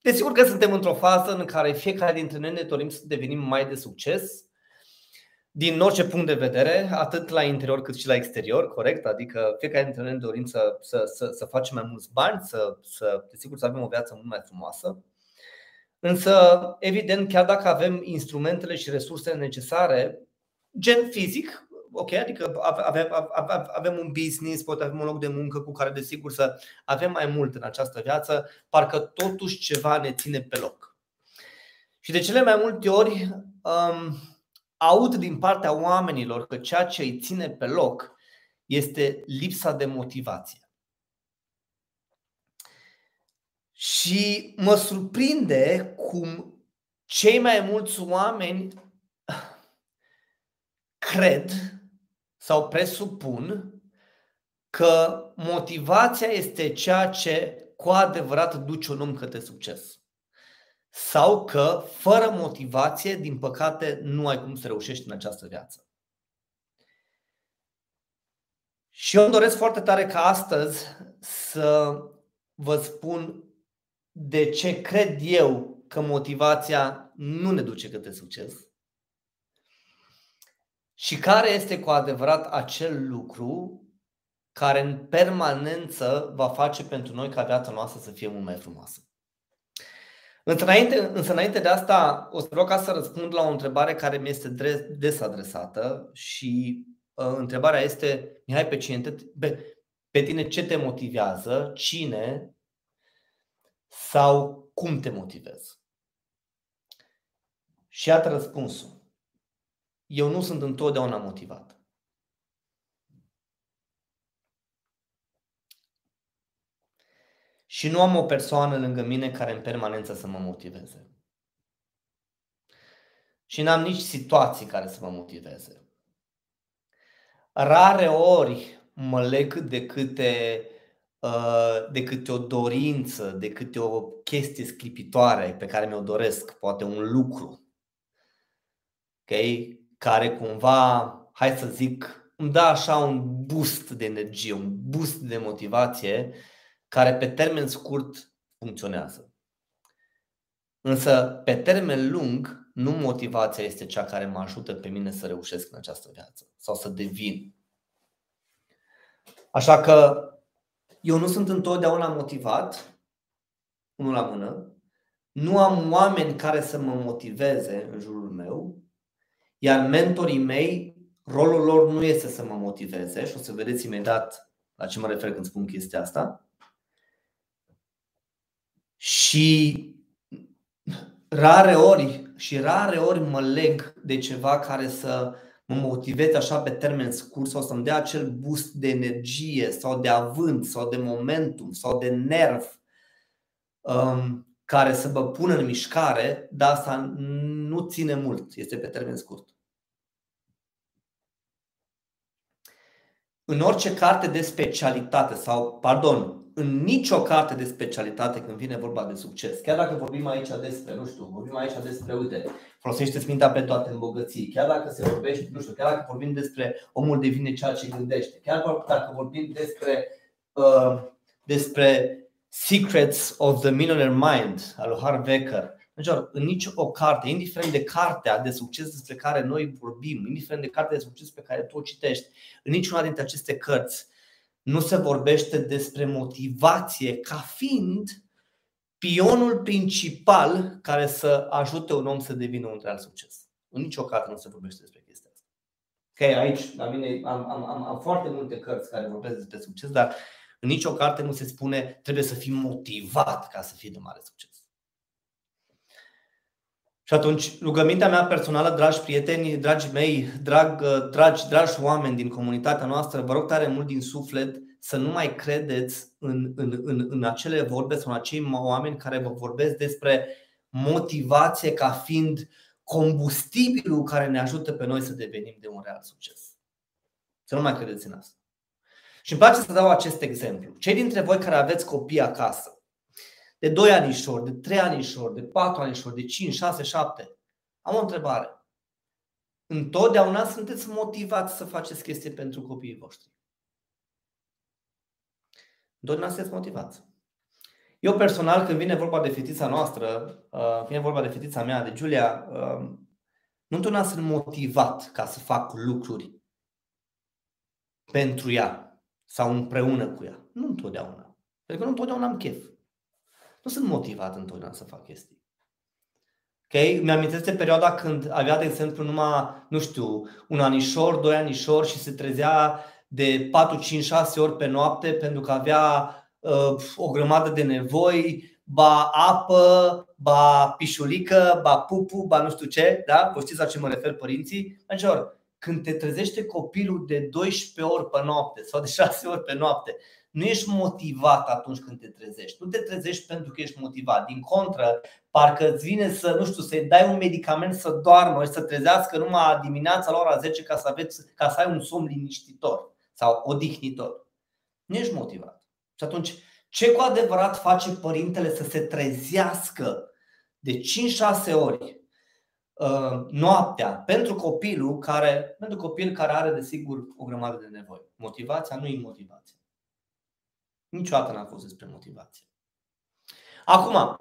Desigur că suntem într-o fază în care fiecare dintre noi ne dorim să devenim mai de succes din orice punct de vedere, atât la interior cât și la exterior, corect? Adică fiecare dintre noi ne dorim să, să, să, să facem mai mulți bani, să, să, desigur, să avem o viață mult mai frumoasă. Însă, evident, chiar dacă avem instrumentele și resursele necesare, gen fizic, ok, adică avem, avem, avem un business, poate avem un loc de muncă cu care, desigur, să avem mai mult în această viață, parcă totuși ceva ne ține pe loc. Și de cele mai multe ori um, aud din partea oamenilor că ceea ce îi ține pe loc este lipsa de motivație. Și mă surprinde cum cei mai mulți oameni cred sau presupun că motivația este ceea ce cu adevărat duce un om către succes. Sau că fără motivație, din păcate, nu ai cum să reușești în această viață. Și eu îmi doresc foarte tare ca astăzi să vă spun de ce cred eu că motivația nu ne duce către succes și care este cu adevărat acel lucru care în permanență va face pentru noi ca viața noastră să fie mult mai frumoasă. Însă înainte, însă înainte de asta o să vreau ca să răspund la o întrebare care mi este des adresată și uh, întrebarea este, Mihai, pe, cine te, pe, pe tine ce te motivează, cine sau cum te motivezi? Și iată răspunsul eu nu sunt întotdeauna motivat. Și nu am o persoană lângă mine care în permanență să mă motiveze. Și n-am nici situații care să mă motiveze. Rare ori mă leg de câte, uh, de câte o dorință, de câte o chestie scripitoare pe care mi-o doresc, poate un lucru. Okay? Care cumva, hai să zic, îmi dă așa un boost de energie, un boost de motivație care pe termen scurt funcționează. Însă, pe termen lung, nu motivația este cea care mă ajută pe mine să reușesc în această viață sau să devin. Așa că eu nu sunt întotdeauna motivat, unul la mână, nu am oameni care să mă motiveze în jurul meu iar mentorii mei, rolul lor nu este să mă motiveze și o să vedeți imediat la ce mă refer când spun chestia asta. Și rare ori și rare ori mă leg de ceva care să mă motiveze așa pe termen scurt sau să-mi dea acel boost de energie sau de avânt sau de momentum sau de nerv um, care să vă pună în mișcare, dar asta nu ține mult, este pe termen scurt. În orice carte de specialitate sau, pardon, în nicio carte de specialitate când vine vorba de succes, chiar dacă vorbim aici despre, nu știu, vorbim aici despre, uite, folosește mintea pe toate îmbogății, chiar dacă se vorbește, nu știu, chiar dacă vorbim despre omul devine ceea ce gândește, chiar dacă vorbim despre, uh, despre Secrets of the Millionaire Mind al lui Harv Eker, deci, în nici o carte, indiferent de cartea de succes despre care noi vorbim, indiferent de cartea de succes pe care tu o citești, în niciuna dintre aceste cărți nu se vorbește despre motivație ca fiind pionul principal care să ajute un om să devină un real succes. În nicio carte nu se vorbește despre chestia asta. Ok, aici la mine am, am, am, am foarte multe cărți care vorbesc despre succes, dar în nicio carte nu se spune trebuie să fii motivat ca să fii de mare succes. Și atunci, rugămintea mea personală, dragi prieteni, dragi mei, drag, dragi, dragi oameni din comunitatea noastră, vă rog tare mult din suflet să nu mai credeți în, în, în, în acele vorbe sau în acei oameni care vă vorbesc despre motivație ca fiind combustibilul care ne ajută pe noi să devenim de un real succes. Să nu mai credeți în asta. Și îmi place să dau acest exemplu. Cei dintre voi care aveți copii acasă, de 2 anișori, de 3 anișori, de 4 anișori, de 5, 6, 7. Am o întrebare. Întotdeauna sunteți motivați să faceți chestii pentru copiii voștri. Întotdeauna sunteți motivați. Eu personal, când vine vorba de fetița noastră, uh, vine vorba de fetița mea, de Giulia, uh, nu întotdeauna sunt motivat ca să fac lucruri pentru ea sau împreună cu ea. Nu întotdeauna. Pentru că nu întotdeauna am chef. Nu sunt motivat întotdeauna să fac chestii. Ok? Mi-amintesc de perioada când avea, de exemplu, numai, nu știu, un anișor, doi anișori și se trezea de 4, 5, 6 ori pe noapte pentru că avea uh, o grămadă de nevoi, ba apă, ba pișulică, ba pupu, ba nu știu ce, da? Vă știți la ce mă refer părinții? Angel, când te trezește copilul de 12 ori pe noapte sau de 6 ori pe noapte, nu ești motivat atunci când te trezești. Nu te trezești pentru că ești motivat. Din contră, parcă îți vine să, nu știu, să-i dai un medicament să doarmă și să trezească numai dimineața la ora 10 ca să, aveți, ca să ai un somn liniștitor sau odihnitor. Nu ești motivat. Și atunci, ce cu adevărat face părintele să se trezească de 5-6 ori uh, noaptea pentru copilul care, pentru copil care are desigur o grămadă de nevoi. Motivația nu e motivație. Niciodată n-a fost despre motivație. Acum,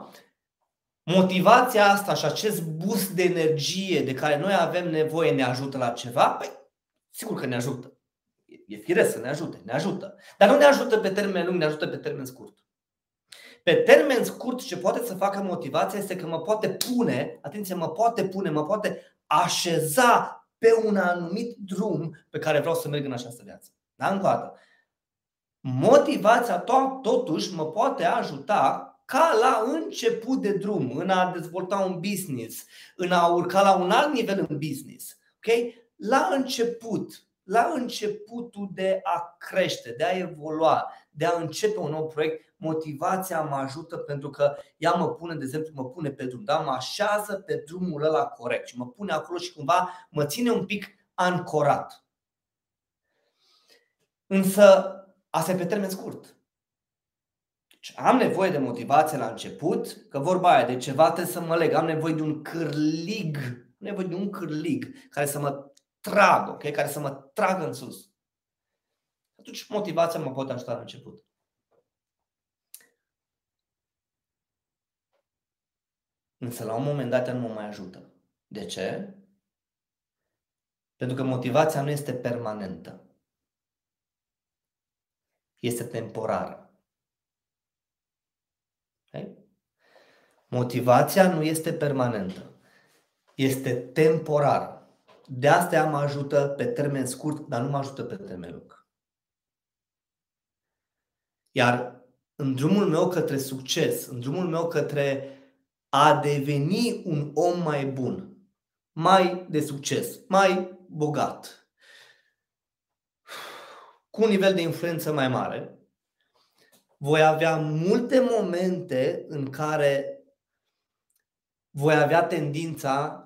motivația asta și acest boost de energie de care noi avem nevoie ne ajută la ceva? Păi, sigur că ne ajută. E firesc să ne ajute, ne ajută. Dar nu ne ajută pe termen lung, ne ajută pe termen scurt. Pe termen scurt, ce poate să facă motivația este că mă poate pune, atenție, mă poate pune, mă poate așeza pe un anumit drum pe care vreau să merg în această viață. Da? Încă o dată. Motivația totuși mă poate ajuta ca la început de drum, în a dezvolta un business, în a urca la un alt nivel în business. Okay? La început, la începutul de a crește, de a evolua, de a începe un nou proiect, motivația mă ajută pentru că ea mă pune, de exemplu, mă pune pe drum, da? mă așează pe drumul ăla corect și mă pune acolo și cumva mă ține un pic ancorat. Însă, asta e pe termen scurt. Deci am nevoie de motivație la început, că vorba aia de ceva trebuie să mă leg, am nevoie de un cârlig, am nevoie de un cârlig care să mă tragă, okay? care să mă tragă în sus. Atunci motivația mă poate ajuta la început. Însă la un moment dat nu mă mai ajută. De ce? Pentru că motivația nu este permanentă. Este temporară. Okay? Motivația nu este permanentă. Este temporară. De asta mă ajută pe termen scurt, dar nu mă ajută pe termen lung. Iar în drumul meu către succes, în drumul meu către a deveni un om mai bun, mai de succes, mai bogat, cu un nivel de influență mai mare, voi avea multe momente în care voi avea tendința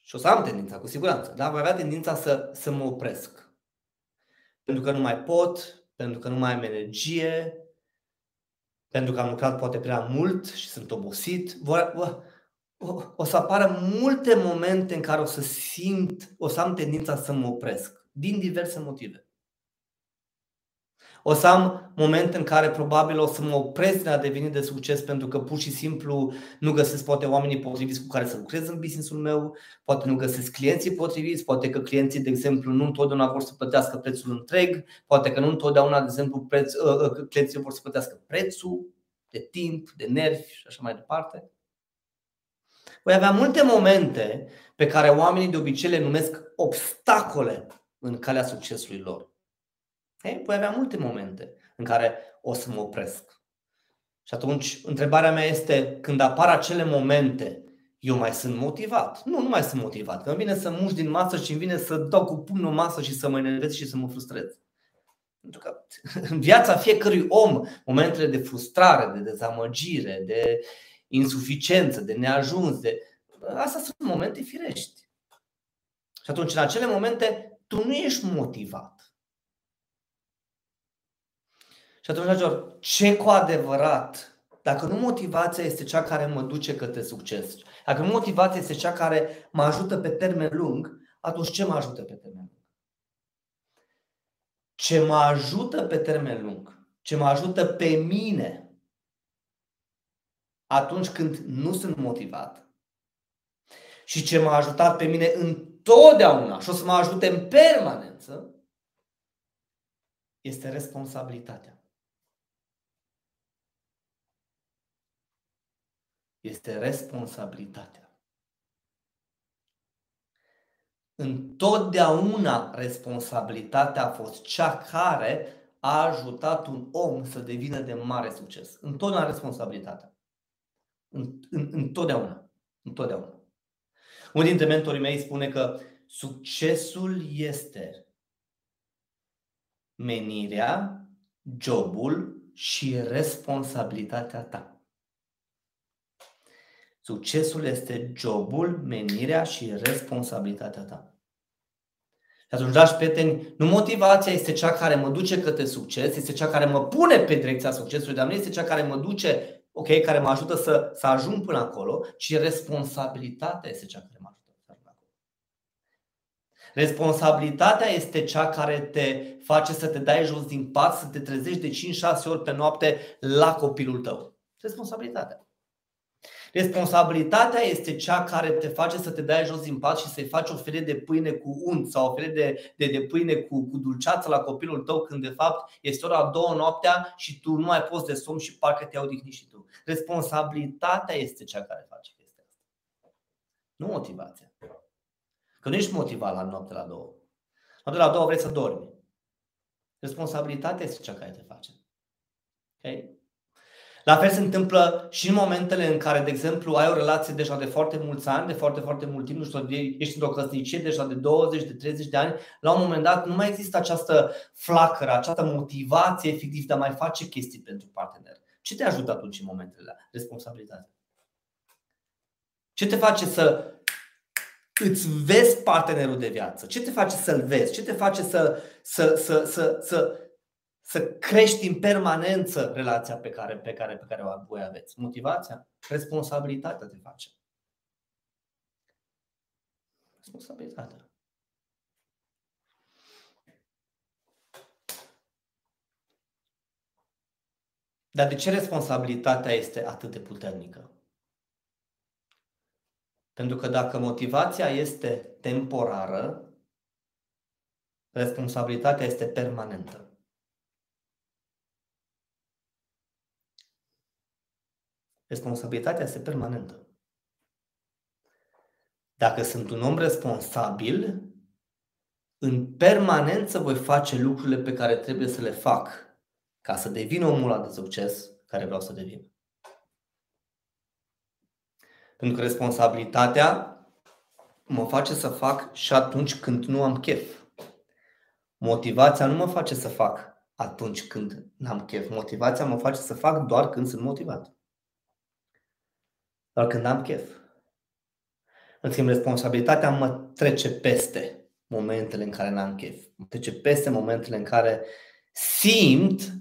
și o să am tendința, cu siguranță, da? voi avea tendința să, să mă opresc. Pentru că nu mai pot, pentru că nu mai am energie, pentru că am lucrat poate prea mult și sunt obosit. O să apară multe momente în care o să simt, o să am tendința să mă opresc, din diverse motive. O să am momente în care probabil o să mă opresc din a deveni de succes pentru că pur și simplu nu găsesc poate oamenii potriviți cu care să lucrez în businessul meu, poate nu găsesc clienții potriviți, poate că clienții, de exemplu, nu întotdeauna vor să plătească prețul întreg, poate că nu întotdeauna, de exemplu, preț, uh, uh, clienții vor să plătească prețul de timp, de nervi și așa mai departe. Voi avea multe momente pe care oamenii de obicei le numesc obstacole în calea succesului lor. Ei, voi avea multe momente în care o să mă opresc. Și atunci, întrebarea mea este, când apar acele momente, eu mai sunt motivat? Nu, nu mai sunt motivat. Când vine să muș din masă și îmi vine să dau cu pumnul masă și să mă enervez și să mă frustrez. Pentru că în viața fiecărui om, momentele de frustrare, de dezamăgire, de insuficiență, de neajuns, de... astea sunt momente firești. Și atunci, în acele momente, tu nu ești motivat. Și atunci, dragilor, ce cu adevărat, dacă nu motivația este cea care mă duce către succes, dacă nu motivația este cea care mă ajută pe termen lung, atunci ce mă ajută pe termen lung? Ce mă ajută pe termen lung, ce mă ajută pe mine atunci când nu sunt motivat și ce m-a ajutat pe mine întotdeauna și o să mă ajute în permanență, este responsabilitatea. Este responsabilitatea. Întotdeauna responsabilitatea a fost cea care a ajutat un om să devină de mare succes. Întotdeauna responsabilitatea. Întotdeauna. Întotdeauna. Unul dintre mentorii mei spune că succesul este menirea, jobul și responsabilitatea ta. Succesul este jobul, menirea și responsabilitatea ta. Și atunci, dragi prieteni, nu motivația este cea care mă duce către succes, este cea care mă pune pe direcția succesului, dar nu este cea care mă duce, ok, care mă ajută să, să ajung până acolo, ci responsabilitatea este cea care mă ajută să ajung acolo. Responsabilitatea este cea care te face să te dai jos din pat, să te trezești de 5-6 ori pe noapte la copilul tău. Responsabilitatea. Responsabilitatea este cea care te face să te dai jos din pat și să-i faci o felie de pâine cu unt sau o felie de, de, de pâine cu, cu dulceață la copilul tău când de fapt este ora a doua noaptea și tu nu mai poți de somn și parcă te-ai odihnit și tu. Responsabilitatea este cea care face chestia asta. Nu motivația. Că nu ești motivat la noapte la două. Noapte la două vrei să dormi. Responsabilitatea este cea care te face. Okay? La fel se întâmplă și în momentele în care, de exemplu, ai o relație deja de foarte mulți ani, de foarte, foarte mult timp, nu știu, ești într-o căsnicie deja de 20, de 30 de ani, la un moment dat nu mai există această flacără, această motivație efectiv de a mai face chestii pentru partener. Ce te ajută atunci în momentele alea? Responsabilitatea. Ce te face să îți vezi partenerul de viață? Ce te face să-l vezi? Ce te face să, să, să, să, să, să crești în permanență relația pe care, pe care, pe care o voi aveți. Motivația, responsabilitatea te face. Responsabilitatea. Dar de ce responsabilitatea este atât de puternică? Pentru că dacă motivația este temporară, responsabilitatea este permanentă. Responsabilitatea este permanentă. Dacă sunt un om responsabil, în permanență voi face lucrurile pe care trebuie să le fac ca să devin omul ăla de succes care vreau să devin. Pentru că responsabilitatea mă face să fac și atunci când nu am chef. Motivația nu mă face să fac atunci când n-am chef. Motivația mă face să fac doar când sunt motivat doar când am chef. În schimb, responsabilitatea mă trece peste momentele în care n-am chef. Mă trece peste momentele în care simt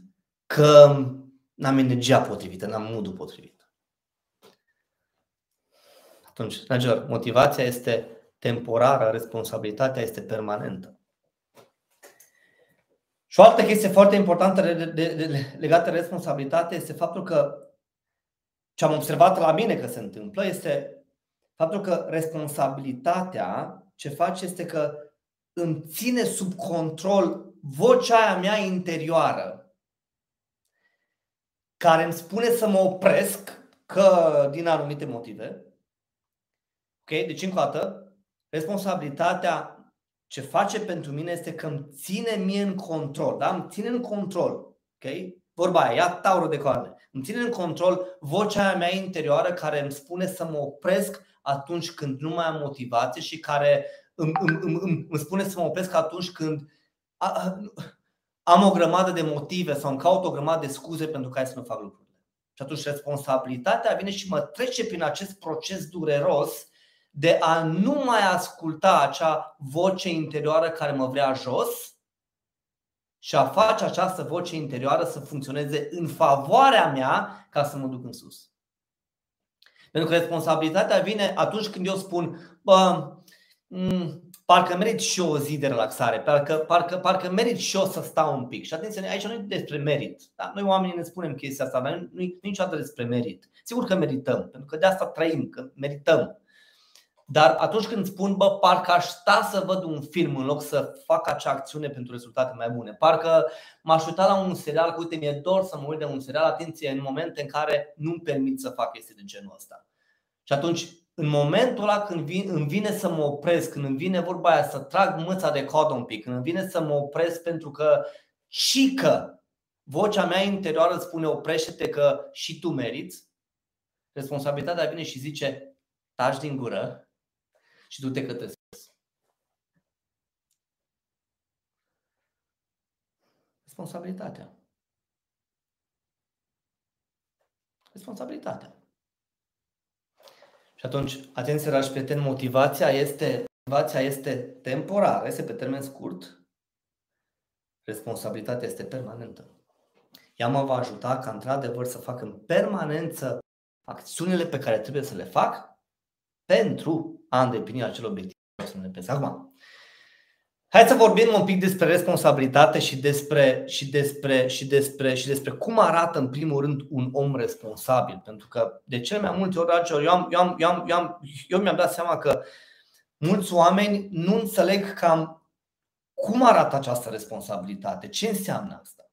că n-am energia potrivită, n-am modul potrivit. Atunci, dragilor, motivația este temporară, responsabilitatea este permanentă. Și o altă chestie foarte importantă legată de responsabilitate este faptul că ce am observat la mine că se întâmplă este faptul că responsabilitatea ce face este că îmi ține sub control vocea aia mea interioară care îmi spune să mă opresc că din anumite motive. Ok? Deci încă o dată, responsabilitatea ce face pentru mine este că îmi ține mie în control. Da? Îmi ține în control. Ok? Vorba aia, ia taurul de coarne. Îmi ține în control vocea mea interioară care îmi spune să mă opresc atunci când nu mai am motivație și care îmi, îmi, îmi, îmi, îmi spune să mă opresc atunci când am o grămadă de motive sau îmi caut o grămadă de scuze pentru care să nu fac lucrurile. Și atunci responsabilitatea vine și mă trece prin acest proces dureros de a nu mai asculta acea voce interioară care mă vrea jos, și a face această voce interioară să funcționeze în favoarea mea ca să mă duc în sus. Pentru că responsabilitatea vine atunci când eu spun, bă, parcă merit și eu o zi de relaxare, parcă, parcă, parcă merit și eu să stau un pic. Și atenție, aici nu e despre merit. Da? Noi oamenii ne spunem chestia asta, dar nu e niciodată despre merit. Sigur că merităm, pentru că de asta trăim, că merităm. Dar atunci când spun, bă, parcă aș sta să văd un film în loc să fac acea acțiune pentru rezultate mai bune. Parcă m-aș uita la un serial, că uite, mi-e dor să mă uit de un serial, atenție, în momente în care nu-mi permit să fac chestii de genul ăsta. Și atunci în momentul ăla când vin, îmi vine să mă opresc, când îmi vine vorba aia să trag mâța de cod un pic, când îmi vine să mă opresc pentru că și că vocea mea interioară spune oprește-te că și tu meriți, responsabilitatea vine și zice taci din gură și du-te către sus. Responsabilitatea. Responsabilitatea. Și atunci, atenție, dragi prieteni, motivația este, motivația este temporară, este pe termen scurt, responsabilitatea este permanentă. Ea mă va ajuta ca într-adevăr să fac în permanență acțiunile pe care trebuie să le fac pentru a îndeplini acel obiectiv să ne Acum, Hai să vorbim un pic despre responsabilitate și despre, și, despre, și, despre, și despre cum arată în primul rând un om responsabil. Pentru că de cele mai multe ori, eu, am, eu, am, eu, am, eu, am, eu mi-am dat seama că mulți oameni nu înțeleg cam cum arată această responsabilitate, ce înseamnă asta.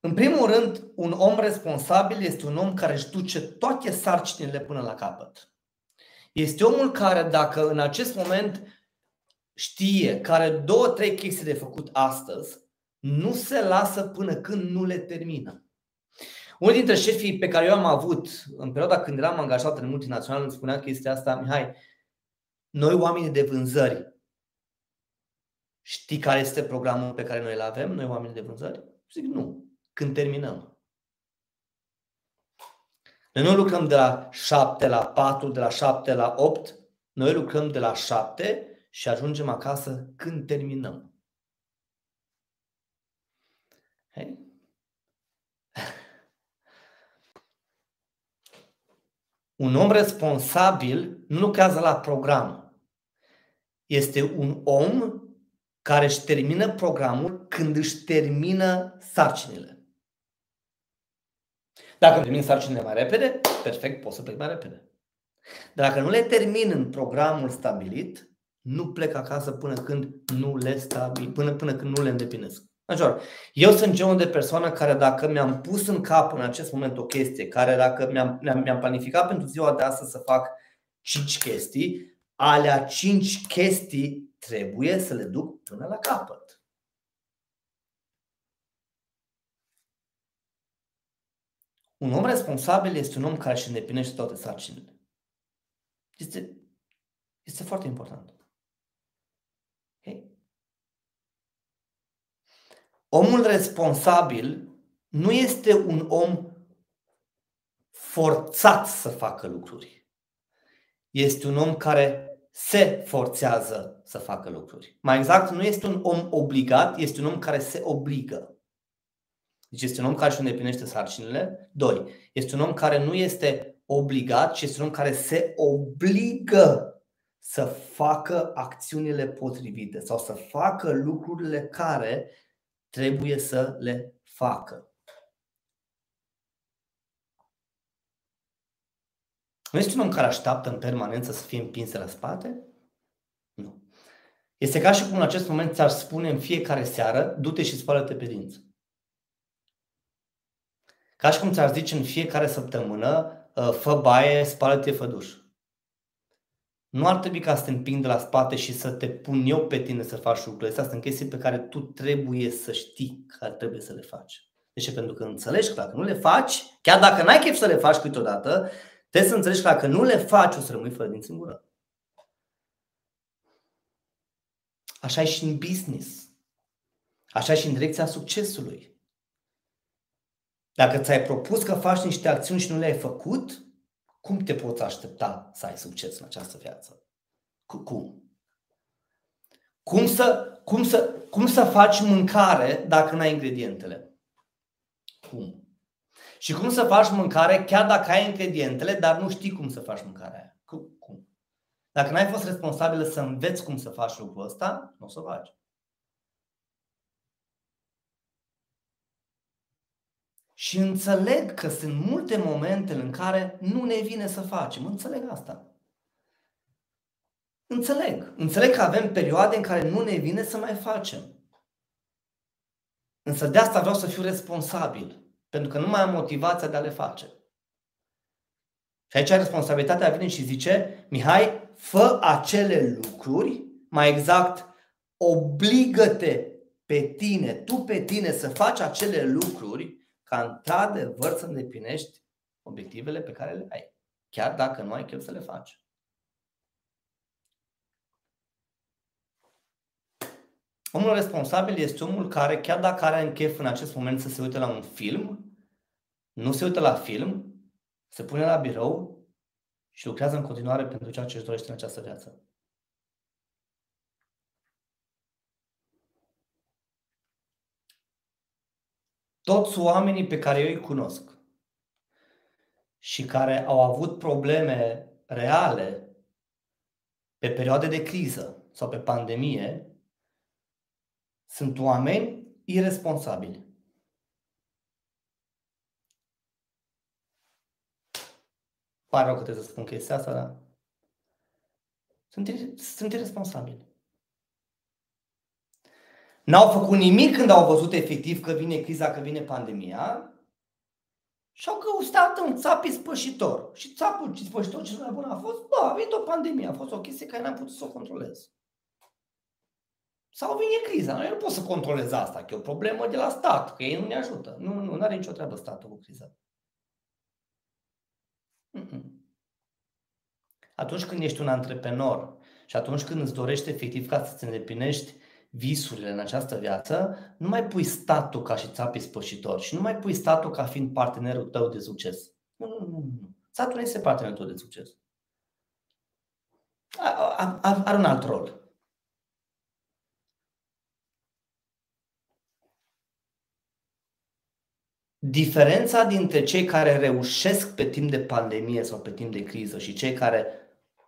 În primul rând, un om responsabil este un om care își duce toate sarcinile până la capăt. Este omul care, dacă în acest moment știe că are două, trei chestii de făcut astăzi, nu se lasă până când nu le termină. Unul dintre șefii pe care eu am avut în perioada când eram angajat în multinațional îmi spunea chestia asta, Mihai, noi oamenii de vânzări, știi care este programul pe care noi îl avem, noi oamenii de vânzări? Zic, nu. Când terminăm. Noi nu lucrăm de la 7 la 4, de la 7 la 8, noi lucrăm de la 7 și ajungem acasă când terminăm. Hey? Un om responsabil nu lucrează la program. Este un om care își termină programul când își termină sarcinile. Dacă termin sarcinile mai repede, perfect, pot să plec mai repede. Dar dacă nu le termin în programul stabilit, nu plec acasă până când nu le stabil, până, până când nu le îndeplinesc. Major. Eu sunt genul de persoană care dacă mi-am pus în cap în acest moment o chestie, care dacă mi-am, mi-am planificat pentru ziua de astăzi să fac 5 chestii, alea 5 chestii trebuie să le duc până la capăt. Un om responsabil este un om care își îndeplinește toate sarcinile. Este, este foarte important. Omul responsabil nu este un om forțat să facă lucruri. Este un om care se forțează să facă lucruri. Mai exact, nu este un om obligat, este un om care se obligă. Deci este un om care își îndeplinește sarcinile. Doi, este un om care nu este obligat, ci este un om care se obligă să facă acțiunile potrivite sau să facă lucrurile care trebuie să le facă. Nu este un om care așteaptă în permanență să fie împins la spate? Nu. Este ca și cum în acest moment ți-ar spune în fiecare seară, du-te și spală-te pe dinți. Ca și cum ți-ar zice în fiecare săptămână, ă, fă baie, spală-te, fă duș. Nu ar trebui ca să te împing de la spate și să te pun eu pe tine să faci lucrurile astea. Sunt chestii pe care tu trebuie să știi că trebuie să le faci. Deci pentru că înțelegi că dacă nu le faci, chiar dacă n-ai chef să le faci câteodată, trebuie să înțelegi că dacă nu le faci, o să rămâi fără din singură. Așa e și în business. Așa e și în direcția succesului. Dacă ți-ai propus că faci niște acțiuni și nu le-ai făcut, cum te poți aștepta să ai succes în această viață? Cum? Cum să, cum să, cum să faci mâncare dacă nu ai ingredientele? Cum? Și cum să faci mâncare chiar dacă ai ingredientele, dar nu știi cum să faci mâncarea aia? Cum? Dacă n-ai fost responsabilă să înveți cum să faci lucrul ăsta, nu o să o faci. Și înțeleg că sunt multe momente în care nu ne vine să facem. Înțeleg asta. Înțeleg. Înțeleg că avem perioade în care nu ne vine să mai facem. Însă de asta vreau să fiu responsabil. Pentru că nu mai am motivația de a le face. Și aici responsabilitatea vine și zice, Mihai, fă acele lucruri, mai exact, obligă-te pe tine, tu pe tine să faci acele lucruri ca într-adevăr să îndeplinești obiectivele pe care le ai. Chiar dacă nu ai chef să le faci. Omul responsabil este omul care, chiar dacă are în chef în acest moment să se uite la un film, nu se uită la film, se pune la birou și lucrează în continuare pentru ceea ce își dorește în această viață. Toți oamenii pe care eu îi cunosc și care au avut probleme reale pe perioade de criză sau pe pandemie, sunt oameni irresponsabili. Pare rău că trebuie să spun chestia asta, dar sunt, sunt irresponsabili. N-au făcut nimic când au văzut efectiv că vine criza, că vine pandemia și au căutat un țapii spășitor. Și țapul spășitor cel mai bun a fost, bă, a venit o pandemie, a fost o chestie care n-am putut să o controlez. Sau vine criza. Noi nu pot să controlez asta, că e o problemă de la stat, că ei nu ne ajută. Nu, nu, nu are nicio treabă statul cu criza. Atunci când ești un antreprenor și atunci când îți dorești efectiv ca să-ți îndeplinești visurile în această viață, nu mai pui statul ca și țapii spășitori și nu mai pui statul ca fiind partenerul tău de succes. Nu, nu, nu. nu. Statul nu este partenerul tău de succes. Are un alt rol. Diferența dintre cei care reușesc pe timp de pandemie sau pe timp de criză și cei care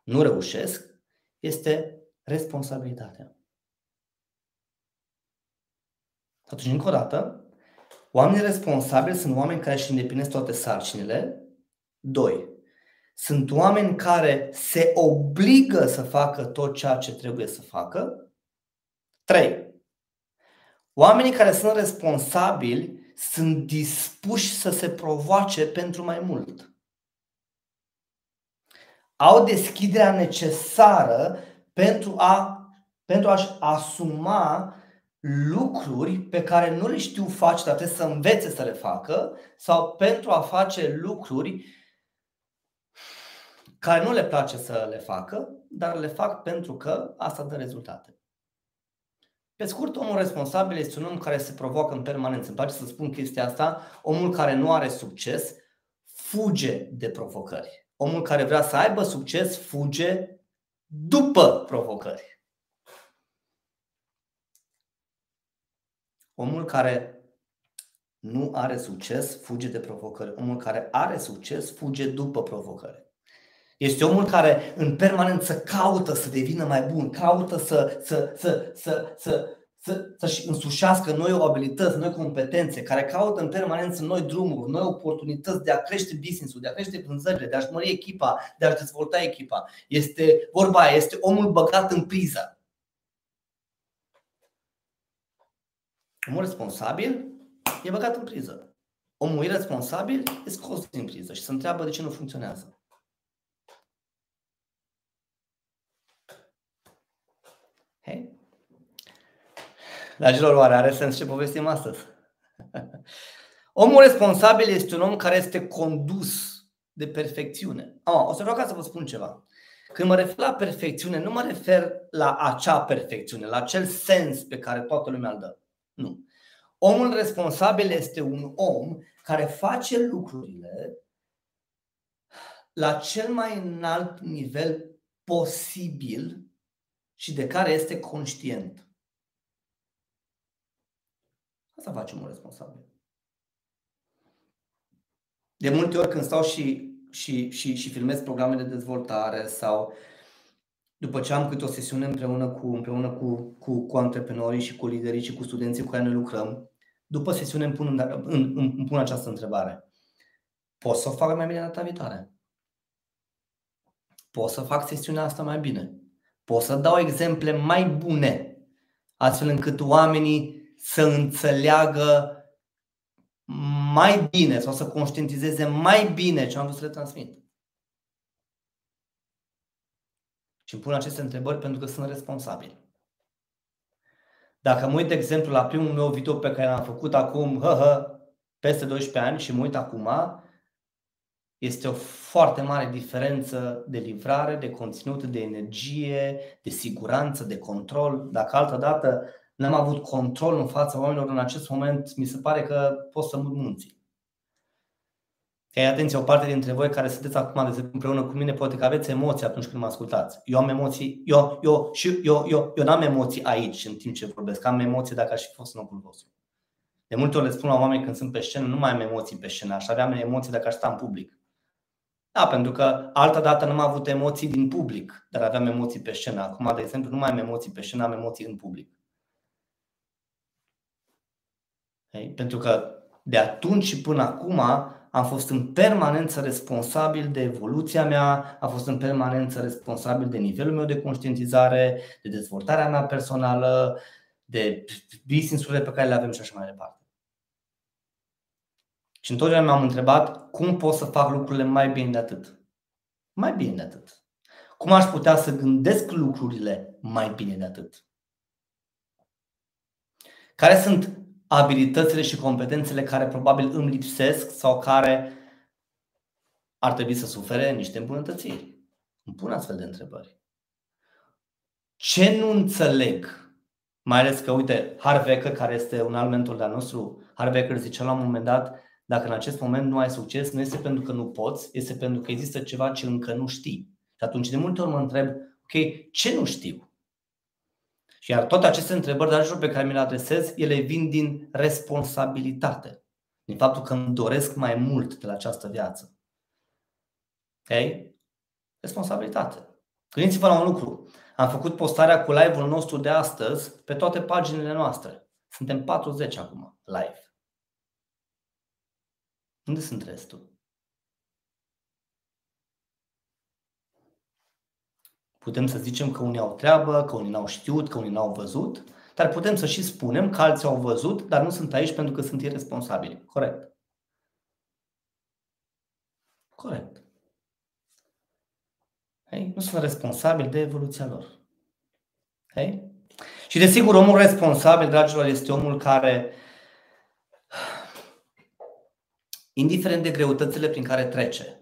nu reușesc este responsabilitatea. Atunci, încă o dată, oamenii responsabili sunt oameni care își îndeplinesc toate sarcinile. Doi, sunt oameni care se obligă să facă tot ceea ce trebuie să facă. Trei, oamenii care sunt responsabili sunt dispuși să se provoace pentru mai mult. Au deschiderea necesară pentru, a, pentru a-și asuma lucruri pe care nu le știu face, dar trebuie să învețe să le facă, sau pentru a face lucruri care nu le place să le facă, dar le fac pentru că asta dă rezultate. Pe scurt, omul responsabil este un om care se provoacă în permanență. Îmi place să spun chestia asta. Omul care nu are succes fuge de provocări. Omul care vrea să aibă succes fuge după provocări. Omul care nu are succes fuge de provocări. Omul care are succes fuge după provocări. Este omul care în permanență caută să devină mai bun, caută să, să, să, să, să, să, să-și însușească noi abilități, noi competențe, care caută în permanență noi drumuri, noi oportunități de a crește business-ul, de a crește vânzările, de a-și mări echipa, de a-și dezvolta echipa. Este vorba este omul băgat în priză. Omul responsabil e băgat în priză. Omul irresponsabil e scos din priză și se întreabă de ce nu funcționează. Hei? Dragilor, oare are sens ce povestim astăzi? Omul responsabil este un om care este condus de perfecțiune. Oh, o să vreau ca să vă spun ceva. Când mă refer la perfecțiune, nu mă refer la acea perfecțiune, la acel sens pe care toată lumea îl dă. Nu. Omul responsabil este un om care face lucrurile la cel mai înalt nivel posibil și de care este conștient. Asta face un responsabil. De multe ori când stau și, și, și, și filmez programe de dezvoltare sau după ce am câte o sesiune împreună cu, împreună cu, cu, cu antreprenorii și cu liderii și cu studenții cu care ne lucrăm, după sesiune îmi pun, îmi, îmi pun această întrebare. Pot să o fac mai bine data viitoare? Pot să fac sesiunea asta mai bine? Pot să dau exemple mai bune, astfel încât oamenii să înțeleagă mai bine sau să conștientizeze mai bine ce am vrut să le transmit. Și îmi pun aceste întrebări pentru că sunt responsabil. Dacă mă uit, de exemplu, la primul meu video pe care l-am făcut acum, hă, hă, peste 12 ani și mă uit acum, este o foarte mare diferență de livrare, de conținut, de energie, de siguranță, de control. Dacă altă dată n-am avut control în fața oamenilor în acest moment, mi se pare că pot să mut munții. Că atenție, o parte dintre voi care sunteți acum de exemplu, împreună cu mine, poate că aveți emoții atunci când mă ascultați. Eu am emoții, eu, eu, și eu, eu, eu n-am emoții aici în timp ce vorbesc, am emoții dacă aș fi fost în locul vostru. De multe ori le spun la oameni când sunt pe scenă, nu mai am emoții pe scenă, aș avea emoții dacă aș sta în public. Da, pentru că altă dată nu am avut emoții din public, dar aveam emoții pe scenă. Acum, de exemplu, nu mai am emoții pe scenă, am emoții în public. Ei? Pentru că de atunci și până acum am fost în permanență responsabil de evoluția mea, am fost în permanență responsabil de nivelul meu de conștientizare, de dezvoltarea mea personală, de business-urile pe care le avem și așa mai departe. Și întotdeauna m-am întrebat cum pot să fac lucrurile mai bine de atât. Mai bine de atât. Cum aș putea să gândesc lucrurile mai bine de atât? Care sunt abilitățile și competențele care probabil îmi lipsesc sau care ar trebui să sufere niște îmbunătățiri? Îmi pun astfel de întrebări. Ce nu înțeleg? Mai ales că, uite, Harvecker, care este un alt mentor de-al nostru, Harvecker zicea la un moment dat, dacă în acest moment nu ai succes, nu este pentru că nu poți, este pentru că există ceva ce încă nu știi. Și atunci de multe ori mă întreb, ok, ce nu știu? Și iar toate aceste întrebări, dar pe care mi le adresez, ele vin din responsabilitate. Din faptul că îmi doresc mai mult de la această viață. Ok? Responsabilitate. Gândiți-vă la un lucru. Am făcut postarea cu live-ul nostru de astăzi pe toate paginile noastre. Suntem 40 acum live. Unde sunt restul? Putem să zicem că unii au treabă, că unii n-au știut, că unii n-au văzut, dar putem să și spunem că alții au văzut, dar nu sunt aici pentru că sunt irresponsabili. Corect. Corect. Hey? Nu sunt responsabili de evoluția lor. Hey? Și desigur, omul responsabil, dragilor, este omul care indiferent de greutățile prin care trece,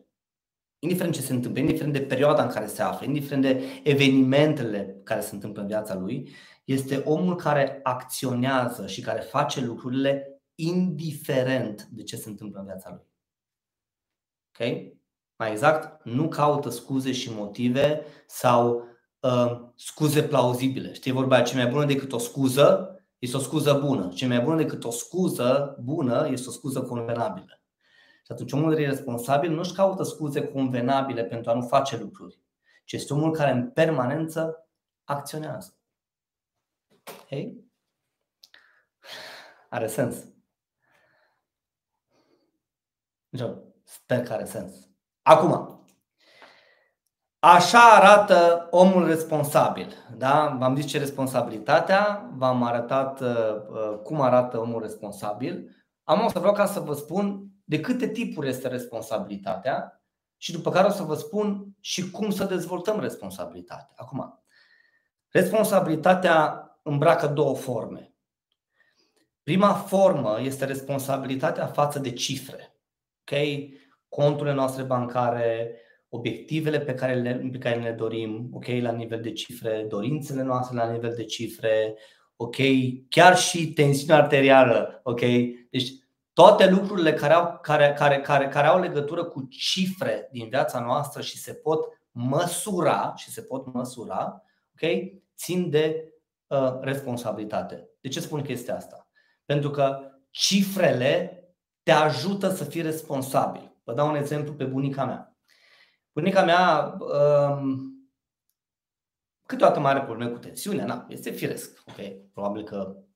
indiferent ce se întâmplă, indiferent de perioada în care se află, indiferent de evenimentele care se întâmplă în viața lui, este omul care acționează și care face lucrurile indiferent de ce se întâmplă în viața lui. Ok? Mai exact, nu caută scuze și motive sau uh, scuze plauzibile. Știi vorba aia, ce mai bună decât o scuză este o scuză bună. Ce mai bună decât o scuză bună este o scuză convenabilă. Și atunci omul responsabil nu-și caută scuze convenabile pentru a nu face lucruri, ci este omul care în permanență acționează. Hei? Are sens. Sper că are sens. Acum, așa arată omul responsabil. Da? V-am zis ce responsabilitatea, v-am arătat uh, cum arată omul responsabil. Am o să vreau ca să vă spun de câte tipuri este responsabilitatea și după care o să vă spun și cum să dezvoltăm responsabilitatea. Acum, responsabilitatea îmbracă două forme. Prima formă este responsabilitatea față de cifre. Okay? Conturile noastre bancare, obiectivele pe care, le, pe care le dorim, ok, la nivel de cifre, dorințele noastre la nivel de cifre, ok, chiar și tensiunea arterială, ok. Deci toate lucrurile care au, care, care, care, care au legătură cu cifre din viața noastră și se pot măsura și se pot măsura, okay, țin de uh, responsabilitate. De ce spun chestia asta? Pentru că cifrele te ajută să fii responsabil. Vă dau un exemplu pe bunica mea. Bunica mea um, Câteodată mai are probleme cu tensiunea, na, este firesc. Okay? Probabil că uh,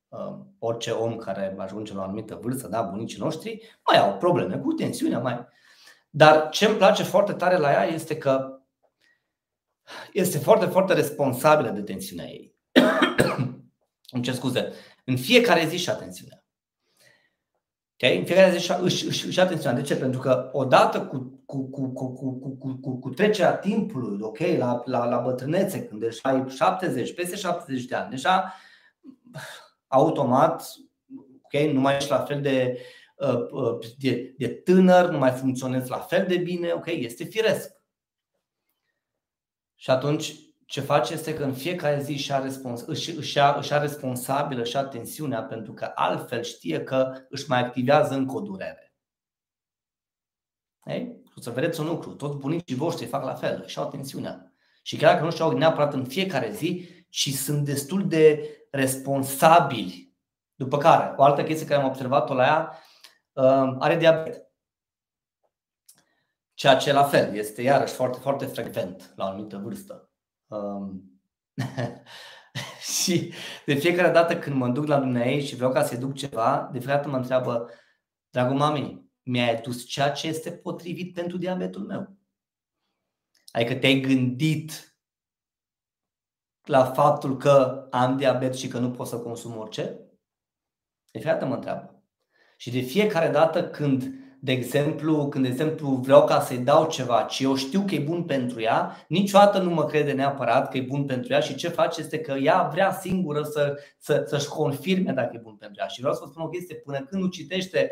orice om care ajunge la o anumită vârstă, da, bunicii noștri, mai au probleme cu tensiunea, mai. Dar ce îmi place foarte tare la ea este că este foarte, foarte responsabilă de tensiunea ei. Îmi cer scuze. În fiecare zi și atențiunea. Okay? În fiecare zi își, își, își atențiunea. De ce? Pentru că odată cu, cu, cu, cu, cu, cu, cu, cu, cu trecerea timpului, ok, la, la, la bătrânețe, când deja ai 70, peste 70 de ani, deja automat, ok, nu mai ești la fel de, uh, uh, de, de tânăr, nu mai funcționezi la fel de bine, ok, este firesc. Și atunci ce face este că în fiecare zi își, respons- își, își, ia, își ia responsabilă și atențiunea pentru că altfel știe că își mai activează încă o durere. Ei? O să vedeți un lucru, toți bunicii voștri fac la fel, își au atențiunea. Și chiar dacă nu și-au neapărat în fiecare zi, ci sunt destul de responsabili. După care, o altă chestie care am observat-o la ea, um, are diabet. Ceea ce la fel este iarăși foarte, foarte frecvent la o anumită vârstă. Um, și de fiecare dată când mă duc la dumneavoastră și vreau ca să-i duc ceva, de fiecare dată mă întreabă, dragul mami, mi-ai adus ceea ce este potrivit pentru diabetul meu? Adică te-ai gândit la faptul că am diabet și că nu pot să consum orice? De fiecare dată mă întreabă. Și de fiecare dată când de exemplu, când de exemplu vreau ca să-i dau ceva și eu știu că e bun pentru ea, niciodată nu mă crede neapărat că e bun pentru ea și ce face este că ea vrea singură să, să, să-și confirme dacă e bun pentru ea. Și vreau să vă spun o chestie, până când nu citește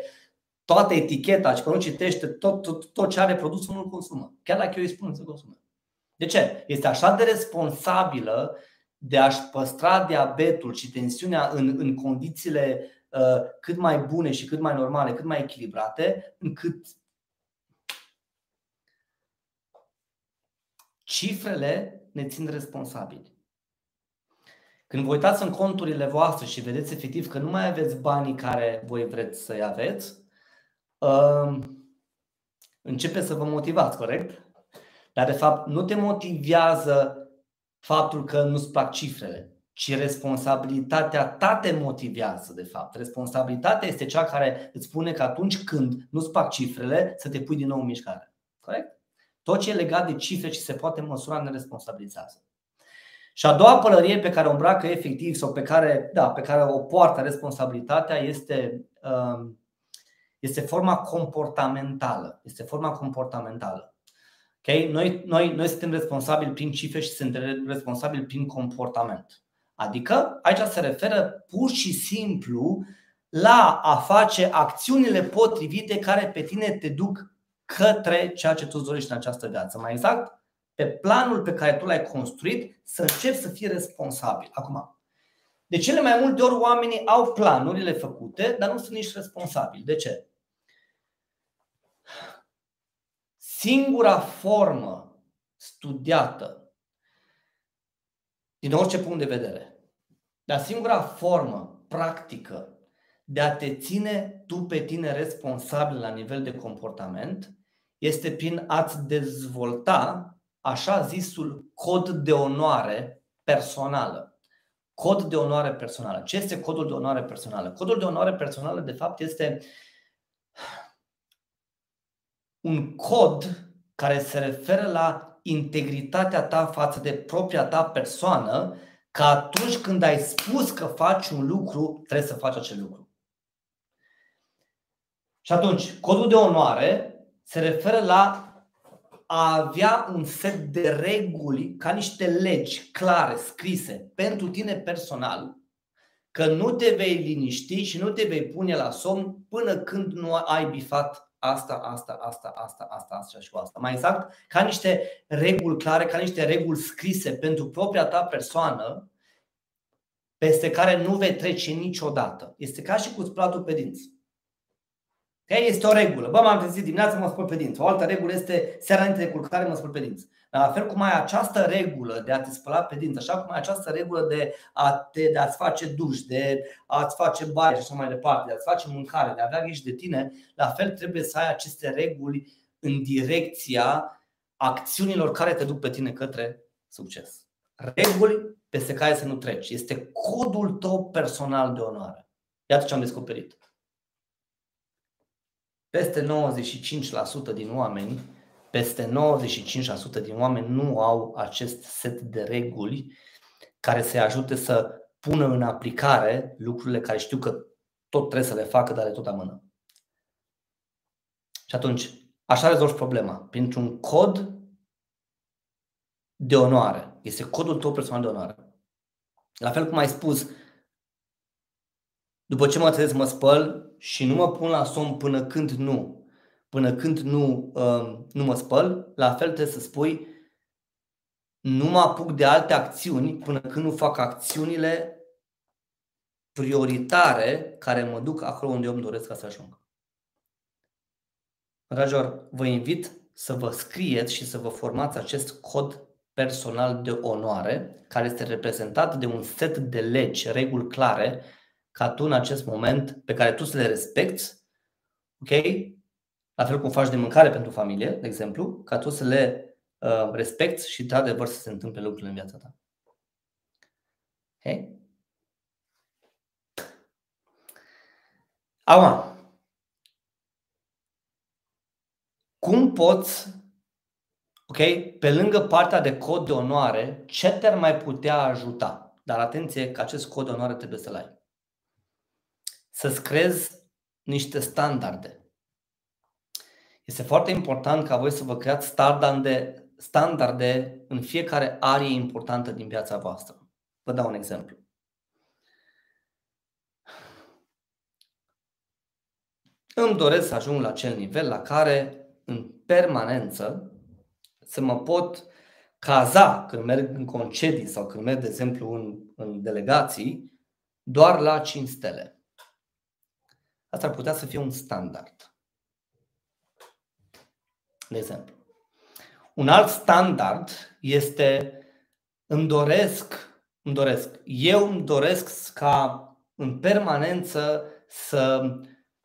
toată eticheta și până nu citește tot, tot, tot ce are produsul, nu-l consumă. Chiar dacă eu îi spun să consume. De ce? Este așa de responsabilă de a-și păstra diabetul și tensiunea în, în condițiile Uh, cât mai bune și cât mai normale, cât mai echilibrate, încât cifrele ne țin responsabili. Când vă uitați în conturile voastre și vedeți efectiv că nu mai aveți banii care voi vreți să-i aveți, uh, începe să vă motivați, corect? Dar de fapt nu te motivează faptul că nu-ți plac cifrele ci responsabilitatea ta te motivează, de fapt. Responsabilitatea este cea care îți spune că atunci când nu-ți fac cifrele, să te pui din nou în mișcare. Corect? Tot ce e legat de cifre și se poate măsura ne responsabilizează. Și a doua pălărie pe care o îmbracă efectiv sau pe care, da, pe care o poartă responsabilitatea este, um, este forma comportamentală. Este forma comportamentală. Okay? Noi, noi, noi suntem responsabili prin cifre și suntem responsabili prin comportament. Adică aici se referă pur și simplu la a face acțiunile potrivite care pe tine te duc către ceea ce tu îți dorești în această viață. Mai exact, pe planul pe care tu l-ai construit, să începi să fii responsabil. Acum, de cele mai multe ori oamenii au planurile făcute, dar nu sunt nici responsabili. De ce? Singura formă studiată din orice punct de vedere dar singura formă practică de a te ține tu pe tine responsabil la nivel de comportament este prin a-ți dezvolta așa zisul cod de onoare personală. Cod de onoare personală. Ce este codul de onoare personală? Codul de onoare personală, de fapt, este un cod care se referă la integritatea ta față de propria ta persoană că atunci când ai spus că faci un lucru, trebuie să faci acel lucru. Și atunci, codul de onoare se referă la a avea un set de reguli ca niște legi clare, scrise pentru tine personal, că nu te vei liniști și nu te vei pune la somn până când nu ai bifat asta, asta, asta, asta, asta, asta și asta. Mai exact, ca niște reguli clare, ca niște reguli scrise pentru propria ta persoană, peste care nu vei trece niciodată. Este ca și cu spălatul pe dinți. Okay? Este o regulă. Bă, m-am trezit dimineața, mă spăl pe dinți. O altă regulă este seara înainte de culcare, mă spăl pe dinți. Dar la fel cum ai această regulă de a te spăla pe dinți, așa cum ai această regulă de, a te, de a-ți face duș, de a-ți face baie și așa mai departe, de a-ți face mâncare, de a avea grijă de tine, la fel trebuie să ai aceste reguli în direcția acțiunilor care te duc pe tine către succes. reguli peste care să nu treci. Este codul tău personal de onoare. Iată ce am descoperit. Peste 95% din oameni, peste 95% din oameni nu au acest set de reguli care să-i ajute să pună în aplicare lucrurile care știu că tot trebuie să le facă, dar le tot amână. Și atunci, așa rezolvi problema. Printr-un cod de onoare. Este codul tău personal de onoare. La fel cum ai spus, după ce mă trezesc, mă spăl și nu mă pun la somn până când nu. Până când nu, uh, nu mă spăl, la fel trebuie să spui nu mă apuc de alte acțiuni până când nu fac acțiunile prioritare care mă duc acolo unde eu îmi doresc ca să ajung. Dragilor, vă invit să vă scrieți și să vă formați acest cod personal de onoare, care este reprezentat de un set de legi, reguli clare, ca tu în acest moment, pe care tu să le respecti, ok? La fel cum faci de mâncare pentru familie, de exemplu, ca tu să le uh, respecti și de adevăr să se întâmple lucrurile în viața ta. Okay? Acum, cum poți Ok? Pe lângă partea de cod de onoare, ce te-ar mai putea ajuta? Dar atenție că acest cod de onoare trebuie să-l ai. Să-ți creezi niște standarde. Este foarte important ca voi să vă creați standarde, standarde în fiecare arie importantă din viața voastră. Vă dau un exemplu. Îmi doresc să ajung la acel nivel la care, în permanență, să mă pot caza când merg în concedii sau când merg, de exemplu, în, în delegații, doar la 5 stele. Asta ar putea să fie un standard. De exemplu. Un alt standard este îmi doresc, îmi doresc, eu îmi doresc ca în permanență să,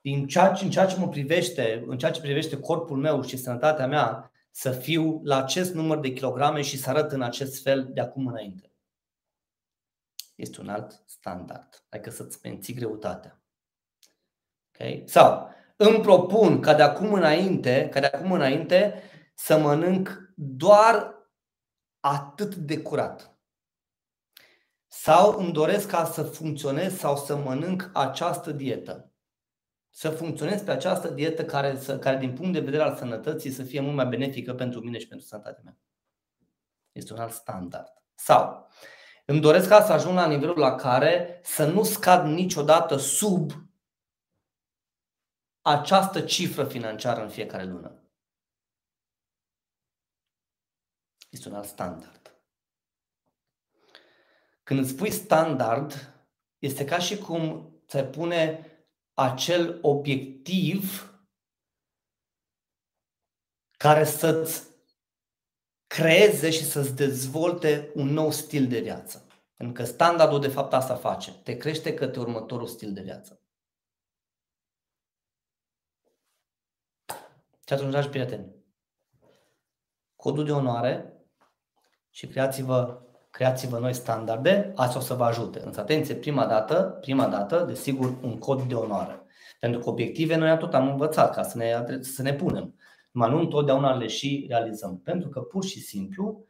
din ceea, în ceea ce mă privește, în ceea ce privește corpul meu și sănătatea mea, să fiu la acest număr de kilograme și să arăt în acest fel de acum înainte. Este un alt standard. Adică să-ți menții greutatea. Okay? Sau îmi propun ca de acum înainte, ca de acum înainte să mănânc doar atât de curat. Sau îmi doresc ca să funcționez sau să mănânc această dietă să funcționez pe această dietă care, să, care din punct de vedere al sănătății să fie mult mai benefică pentru mine și pentru sănătatea mea. Este un alt standard. Sau îmi doresc ca să ajung la nivelul la care să nu scad niciodată sub această cifră financiară în fiecare lună. Este un alt standard. Când îți spui standard, este ca și cum ți-ai pune acel obiectiv care să-ți creeze și să-ți dezvolte un nou stil de viață. Pentru că standardul de fapt asta face. Te crește către următorul stil de viață. Și atunci, dragi prieteni, codul de onoare și creați-vă creați-vă noi standarde, asta o să vă ajute. Însă atenție, prima dată, prima dată, desigur, un cod de onoare. Pentru că obiective noi tot am învățat ca să ne, să ne punem. Numai nu întotdeauna le și realizăm. Pentru că pur și simplu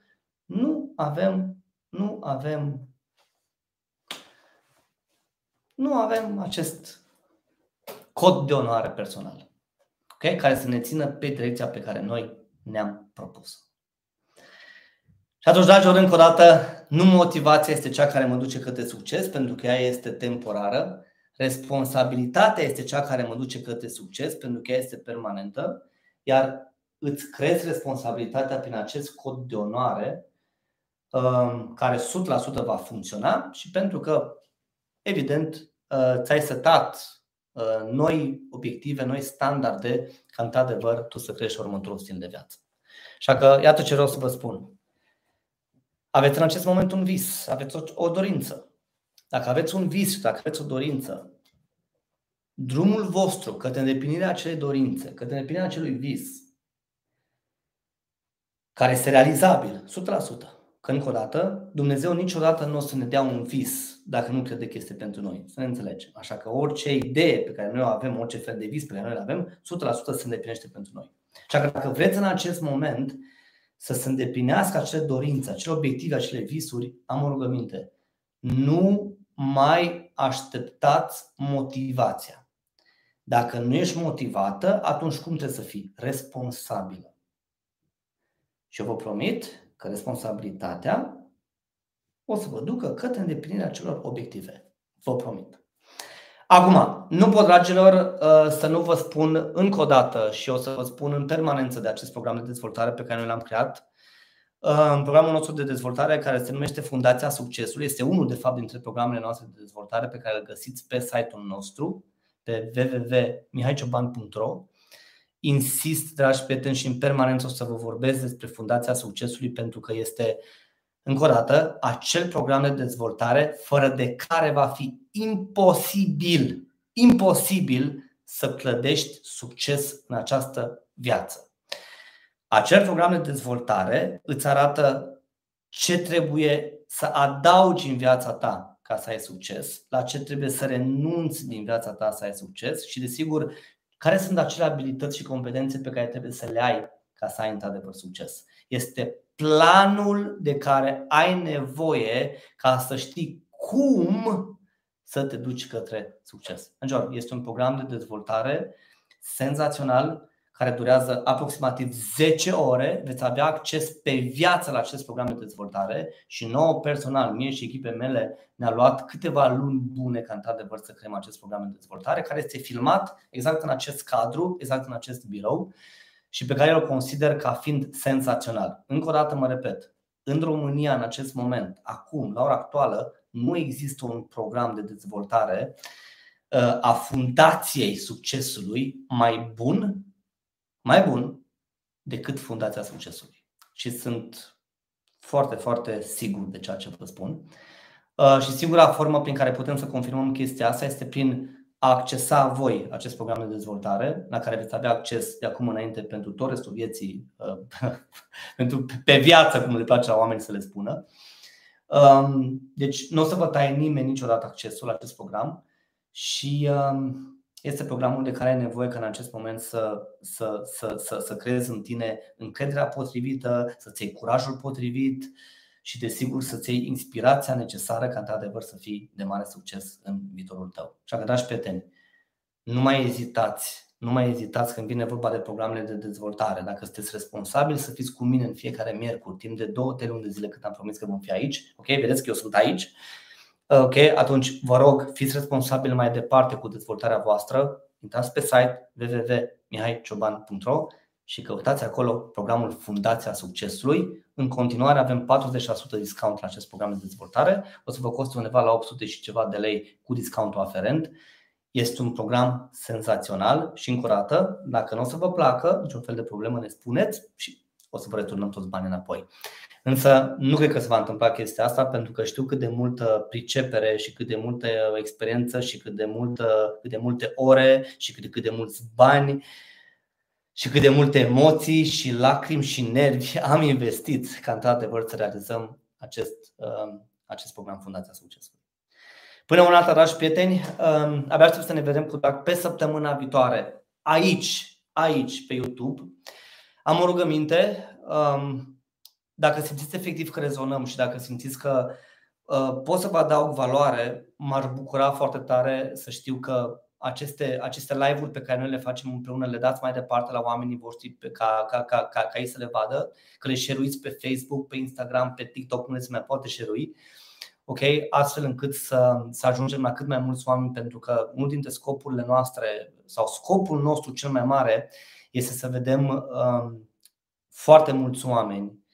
nu avem, nu avem, nu avem acest cod de onoare personal. Okay? Care să ne țină pe direcția pe care noi ne-am propus. Și atunci, dragilor, încă o dată, nu motivația este cea care mă duce către succes, pentru că ea este temporară. Responsabilitatea este cea care mă duce către succes, pentru că ea este permanentă. Iar îți crezi responsabilitatea prin acest cod de onoare, um, care 100% va funcționa și pentru că, evident, uh, ți-ai setat uh, noi obiective, noi standarde, ca într-adevăr tu să crești următorul stil de viață. Așa că, iată ce vreau să vă spun. Aveți în acest moment un vis, aveți o, o dorință. Dacă aveți un vis și dacă aveți o dorință, drumul vostru către îndeplinirea acelei dorințe, către îndeplinirea acelui vis, care este realizabil, 100%, că încă o dată, Dumnezeu niciodată nu o să ne dea un vis dacă nu crede că este pentru noi. Să ne înțelegem. Așa că orice idee pe care noi o avem, orice fel de vis pe care noi o avem, 100% se îndeplinește pentru noi. Așa că dacă vreți în acest moment să se îndeplinească acele dorințe, acele obiective, acele visuri, am o rugăminte. Nu mai așteptați motivația. Dacă nu ești motivată, atunci cum trebuie să fii? Responsabilă. Și eu vă promit că responsabilitatea o să vă ducă către îndeplinirea celor obiective. Vă promit. Acum, nu pot, dragilor, uh, să nu vă spun încă o dată și o să vă spun în permanență de acest program de dezvoltare pe care noi l-am creat. Uh, programul nostru de dezvoltare care se numește Fundația Succesului este unul de fapt dintre programele noastre de dezvoltare pe care îl găsiți pe site-ul nostru pe www.mihaicioban.ro Insist, dragi prieteni, și în permanență o să vă vorbesc despre Fundația Succesului pentru că este încă o dată, acel program de dezvoltare fără de care va fi imposibil, imposibil să clădești succes în această viață. Acel program de dezvoltare îți arată ce trebuie să adaugi în viața ta ca să ai succes, la ce trebuie să renunți din viața ta să ai succes și, desigur, care sunt acele abilități și competențe pe care trebuie să le ai ca să ai într-adevăr succes. Este planul de care ai nevoie ca să știi cum să te duci către succes. Este un program de dezvoltare senzațional care durează aproximativ 10 ore. Veți avea acces pe viață la acest program de dezvoltare și nouă personal, mie și echipe mele, ne-a luat câteva luni bune ca într-adevăr să creăm acest program de dezvoltare care este filmat exact în acest cadru, exact în acest birou și pe care îl consider ca fiind senzațional. Încă o dată mă repet, în România, în acest moment, acum, la ora actuală, nu există un program de dezvoltare uh, a fundației succesului mai bun, mai bun decât fundația succesului. Și sunt foarte, foarte sigur de ceea ce vă spun. Uh, și singura formă prin care putem să confirmăm chestia asta este prin a accesa voi acest program de dezvoltare, la care veți avea acces de acum înainte pentru tot restul vieții, uh, pentru pe viață, cum le place la oameni să le spună. Um, deci nu o să vă taie nimeni niciodată accesul la acest program și um, este programul de care ai nevoie ca în acest moment să, să, să, să, să creezi în tine încrederea potrivită, să-ți iei curajul potrivit și desigur să-ți iei inspirația necesară ca într-adevăr să fii de mare succes în viitorul tău. Așa că, dragi prieteni, nu mai ezitați nu mai ezitați când vine vorba de programele de dezvoltare. Dacă sunteți responsabili să fiți cu mine în fiecare miercuri, timp de două, trei luni de zile cât am promis că vom fi aici, ok? Vedeți că eu sunt aici. Ok, atunci vă rog, fiți responsabili mai departe cu dezvoltarea voastră. Intrați pe site www.mihaicioban.ro și căutați acolo programul Fundația Succesului. În continuare avem 40% discount la acest program de dezvoltare. O să vă coste undeva la 800 și ceva de lei cu discountul aferent. Este un program senzațional și încă o dată, dacă nu o să vă placă, niciun fel de problemă ne spuneți și o să vă returnăm toți banii înapoi. Însă nu cred că se va întâmpla chestia asta pentru că știu cât de multă pricepere și cât de multă experiență și cât de, multă, cât de multe ore și cât de, cât de mulți bani și cât de multe emoții și lacrimi și nervi am investit ca într-adevăr să realizăm acest, uh, acest program Fundația Succesului. Până una alta, dragi prieteni, um, abia aștept să ne vedem cu drag pe săptămâna viitoare, aici, aici, pe YouTube. Am o rugăminte, um, dacă simțiți efectiv că rezonăm și dacă simțiți că uh, pot să vă adaug valoare, m-ar bucura foarte tare să știu că aceste, aceste live-uri pe care noi le facem împreună le dați mai departe la oamenii voștri pe ca, ca, ca, ca, ca ei să le vadă, că le share pe Facebook, pe Instagram, pe TikTok, unde se mai poate share ok? astfel încât să, să ajungem la cât mai mulți oameni, pentru că unul dintre scopurile noastre sau scopul nostru cel mai mare este să vedem um, foarte mulți oameni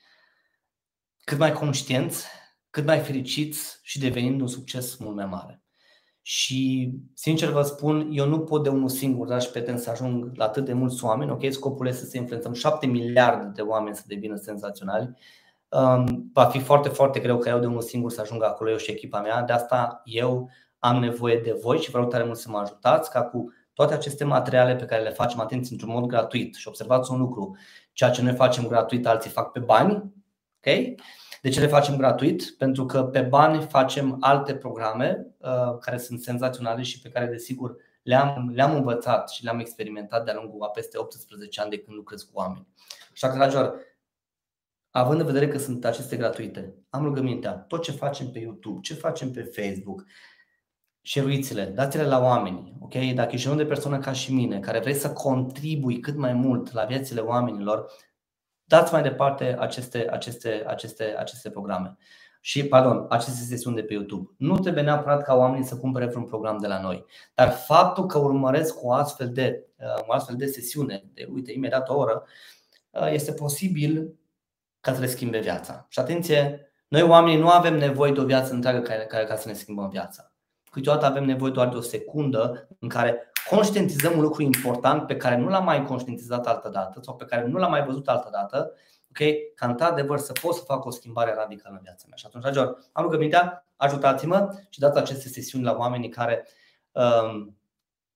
cât mai conștienți, cât mai fericiți și devenind un succes mult mai mare. Și sincer vă spun, eu nu pot de unul singur, dragi prieteni, să ajung la atât de mulți oameni. Ok, scopul este să influențăm 7 miliarde de oameni să devină senzaționali Um, va fi foarte, foarte greu ca eu de unul singur să ajung acolo, eu și echipa mea. De asta eu am nevoie de voi și vreau tare mult să mă ajutați ca cu toate aceste materiale pe care le facem, atenți, într-un mod gratuit. Și observați un lucru, ceea ce noi facem gratuit, alții fac pe bani, Okay? De ce le facem gratuit? Pentru că pe bani facem alte programe uh, care sunt senzaționale și pe care, desigur, le-am, le-am învățat și le-am experimentat de-a lungul a peste 18 ani de când lucrez cu oameni. Așa că, dragilor, având în vedere că sunt aceste gratuite, am rugămintea, tot ce facem pe YouTube, ce facem pe Facebook, șeruițile, dați-le la oameni. ok? Dacă ești un de persoană ca și mine, care vrei să contribui cât mai mult la viețile oamenilor, dați mai departe aceste, aceste, aceste, aceste programe. Și, pardon, aceste sesiuni de pe YouTube. Nu trebuie neapărat ca oamenii să cumpere vreun program de la noi. Dar faptul că urmăresc o astfel de, uh, o astfel de sesiune, de uite, imediat o oră, uh, este posibil ca să le schimbe viața. Și atenție, noi oamenii nu avem nevoie de o viață întreagă care, care, ca să ne schimbăm viața. Câteodată avem nevoie doar de o secundă în care conștientizăm un lucru important pe care nu l-am mai conștientizat altă dată sau pe care nu l-am mai văzut altă dată, ok? ca într-adevăr să pot să fac o schimbare radicală în viața mea. Și atunci, dragilor, am rugămintea, ajutați-mă și dați aceste sesiuni la oamenii care um,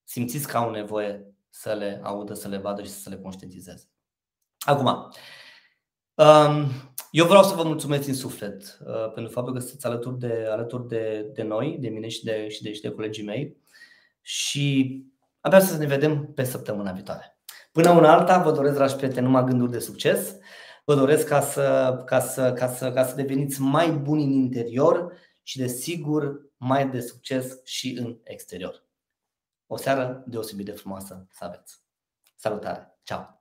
simțiți că au nevoie să le audă, să le vadă și să le conștientizeze. Acum, um, eu vreau să vă mulțumesc din suflet uh, pentru faptul că sunteți alături de, alături de, de noi, de mine și de, și de, și de colegii mei și abia să ne vedem pe săptămâna viitoare. Până una alta, vă doresc, dragi prieteni, numai gânduri de succes. Vă doresc ca să, ca să, ca să, ca să deveniți mai buni în interior și, desigur, mai de succes și în exterior. O seară deosebit de frumoasă să aveți. Salutare! Ceau!